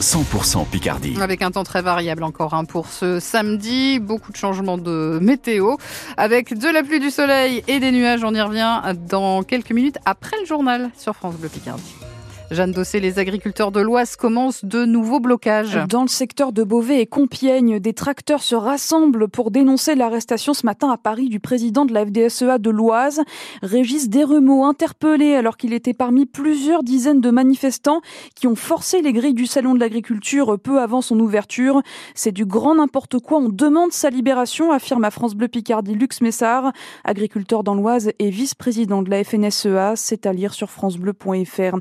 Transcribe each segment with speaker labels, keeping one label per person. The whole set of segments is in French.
Speaker 1: 100% Picardie.
Speaker 2: Avec un temps très variable encore hein, pour ce samedi, beaucoup de changements de météo, avec de la pluie, du soleil et des nuages. On y revient dans quelques minutes après le journal sur France Bleu Picardie. Jeanne Dossé, les agriculteurs de l'Oise commencent de nouveaux blocages.
Speaker 3: Dans le secteur de Beauvais et Compiègne, des tracteurs se rassemblent pour dénoncer l'arrestation ce matin à Paris du président de la FDSEA de l'Oise, Régis Desrumeaux, interpellé alors qu'il était parmi plusieurs dizaines de manifestants qui ont forcé les grilles du salon de l'agriculture peu avant son ouverture. C'est du grand n'importe quoi. On demande sa libération, affirme à France Bleu Picardie Lux Messard, agriculteur dans l'Oise et vice-président de la FNSEA. C'est à lire sur francebleu.fr.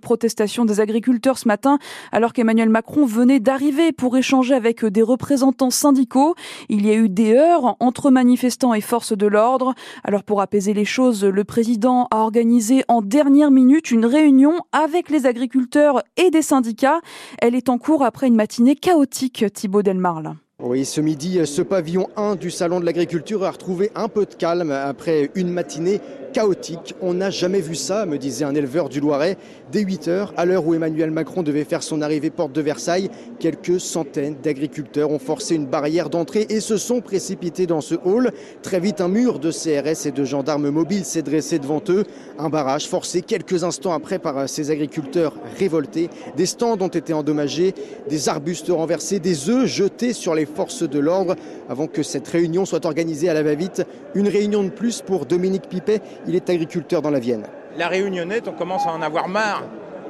Speaker 3: protestation des agriculteurs ce matin, alors qu'Emmanuel Macron venait d'arriver pour échanger avec des représentants syndicaux. Il y a eu des heures entre manifestants et forces de l'ordre. Alors pour apaiser les choses, le président a organisé en dernière minute une réunion avec les agriculteurs et des syndicats. Elle est en cours après une matinée chaotique, Thibaut Delmarle.
Speaker 4: Oui, ce midi, ce pavillon 1 du Salon de l'Agriculture a retrouvé un peu de calme après une matinée chaotique. On n'a jamais vu ça, me disait un éleveur du Loiret. Dès 8 heures, à l'heure où Emmanuel Macron devait faire son arrivée porte de Versailles, quelques centaines d'agriculteurs ont forcé une barrière d'entrée et se sont précipités dans ce hall. Très vite, un mur de CRS et de gendarmes mobiles s'est dressé devant eux. Un barrage forcé quelques instants après par ces agriculteurs révoltés. Des stands ont été endommagés, des arbustes renversés, des œufs jetés sur les forces de l'ordre avant que cette réunion soit organisée à la va-vite. Une réunion de plus pour Dominique Pipet il est agriculteur dans la Vienne.
Speaker 5: La réunionnette, on commence à en avoir marre.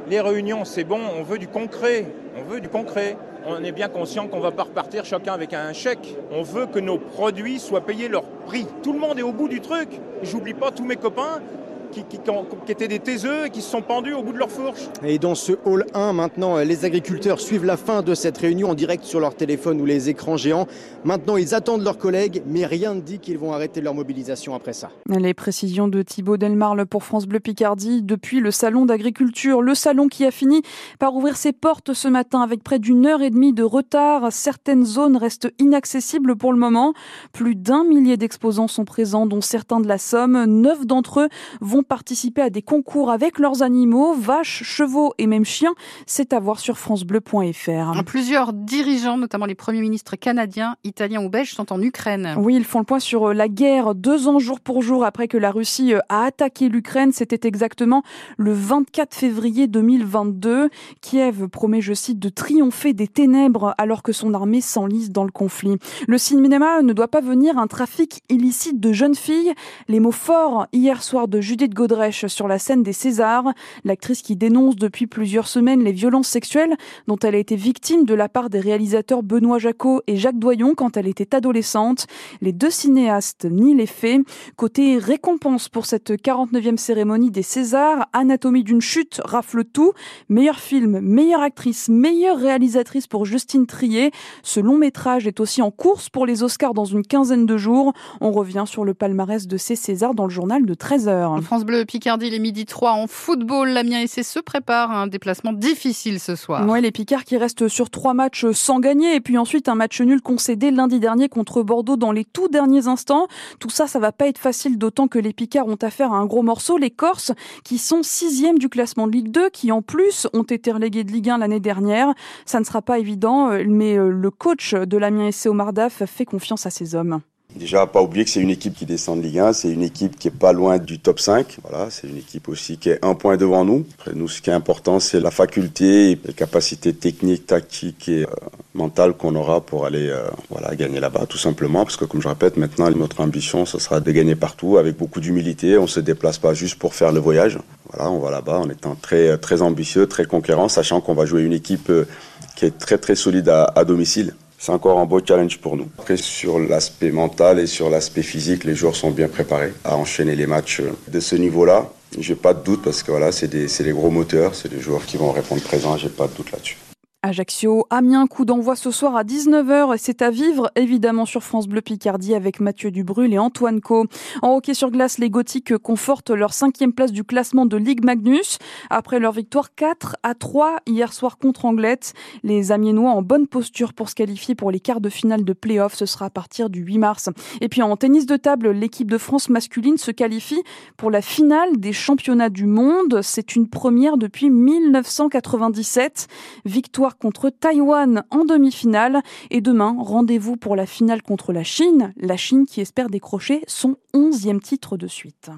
Speaker 5: Les réunions, c'est bon, on veut du concret. On veut du concret. On est bien conscient qu'on ne va pas repartir chacun avec un chèque. On veut que nos produits soient payés leur prix. Tout le monde est au bout du truc. J'oublie pas tous mes copains qui, qui, qui, étaient des taiseux et qui se sont pendus au bout de leur fourche.
Speaker 4: Et dans ce hall 1, maintenant, les agriculteurs suivent la fin de cette réunion en direct sur leur téléphone ou les écrans géants. Maintenant, ils attendent leurs collègues, mais rien ne dit qu'ils vont arrêter leur mobilisation après ça.
Speaker 3: Les précisions de Thibaut Delmarle pour France Bleu Picardie depuis le salon d'agriculture. Le salon qui a fini par ouvrir ses portes ce matin avec près d'une heure et demie de retard. Certaines zones restent inaccessibles pour le moment. Plus d'un millier d'exposants sont présents, dont certains de la Somme. Neuf d'entre eux vont participer à des concours avec leurs animaux, vaches, chevaux et même chiens. C'est à voir sur francebleu.fr.
Speaker 2: Plusieurs dirigeants, notamment les premiers ministres canadiens, italiens ou belges, sont en Ukraine.
Speaker 3: Oui, ils font le point sur la guerre deux ans jour pour jour après que la Russie a attaqué l'Ukraine. C'était exactement le 24 février 2022. Kiev promet, je cite, de triompher des ténèbres alors que son armée s'enlise dans le conflit. Le cinéma ne doit pas venir un trafic illicite de jeunes filles. Les mots forts hier soir de Judith Godrèche sur la scène des Césars, l'actrice qui dénonce depuis plusieurs semaines les violences sexuelles dont elle a été victime de la part des réalisateurs Benoît Jacot et Jacques Doyon quand elle était adolescente. Les deux cinéastes nient les faits. Côté récompense pour cette 49e cérémonie des Césars, Anatomie d'une chute rafle tout. Meilleur film, meilleure actrice, meilleure réalisatrice pour Justine Trier. Ce long métrage est aussi en course pour les Oscars dans une quinzaine de jours. On revient sur le palmarès de ces Césars dans le journal de 13h.
Speaker 2: Bleu Picardie, les midi 3 en football. L'Amiens SC se prépare à un déplacement difficile ce soir.
Speaker 3: Ouais, les Picards qui restent sur trois matchs sans gagner et puis ensuite un match nul concédé lundi dernier contre Bordeaux dans les tout derniers instants. Tout ça, ça va pas être facile d'autant que les Picards ont affaire à un gros morceau. Les Corses qui sont sixième du classement de Ligue 2, qui en plus ont été relégués de Ligue 1 l'année dernière. Ça ne sera pas évident, mais le coach de l'Amiens SC Omar Daf fait confiance à ses hommes.
Speaker 6: Déjà, pas oublier que c'est une équipe qui descend de Ligue 1, c'est une équipe qui est pas loin du top 5. Voilà, c'est une équipe aussi qui est un point devant nous. Après, nous, ce qui est important, c'est la faculté, les capacités techniques, tactiques et euh, mentales qu'on aura pour aller, euh, voilà, gagner là-bas, tout simplement. Parce que, comme je répète, maintenant, notre ambition, ce sera de gagner partout avec beaucoup d'humilité. On se déplace pas juste pour faire le voyage. Voilà, on va là-bas en étant très, très ambitieux, très conquérant, sachant qu'on va jouer une équipe euh, qui est très, très solide à, à domicile c'est encore un beau challenge pour nous. Sur l'aspect mental et sur l'aspect physique, les joueurs sont bien préparés à enchaîner les matchs de ce niveau-là. J'ai pas de doute parce que voilà, c'est des, des gros moteurs, c'est des joueurs qui vont répondre présent, j'ai pas de doute là-dessus.
Speaker 3: Ajaccio, Amiens, coup d'envoi ce soir à 19h et c'est à vivre évidemment sur France Bleu Picardie avec Mathieu Dubrul et Antoine Co. En hockey sur glace, les Gothiques confortent leur cinquième place du classement de Ligue Magnus après leur victoire 4 à 3 hier soir contre Anglette. Les Amiénois en bonne posture pour se qualifier pour les quarts de finale de play-off, ce sera à partir du 8 mars. Et puis en tennis de table, l'équipe de France masculine se qualifie pour la finale des championnats du monde. C'est une première depuis 1997. Victoire contre Taïwan en demi-finale. Et demain, rendez-vous pour la finale contre la Chine. La Chine qui espère décrocher son onzième titre de suite.